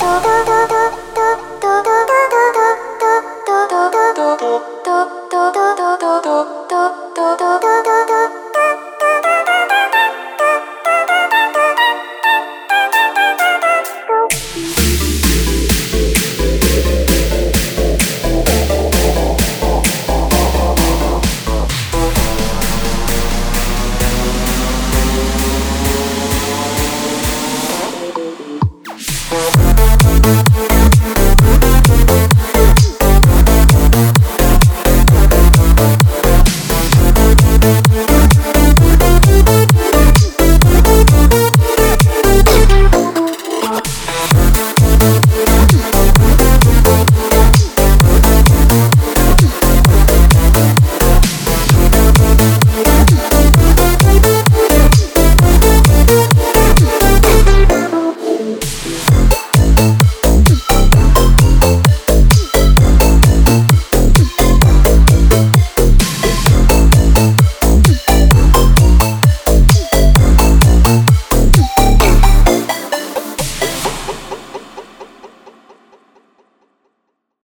外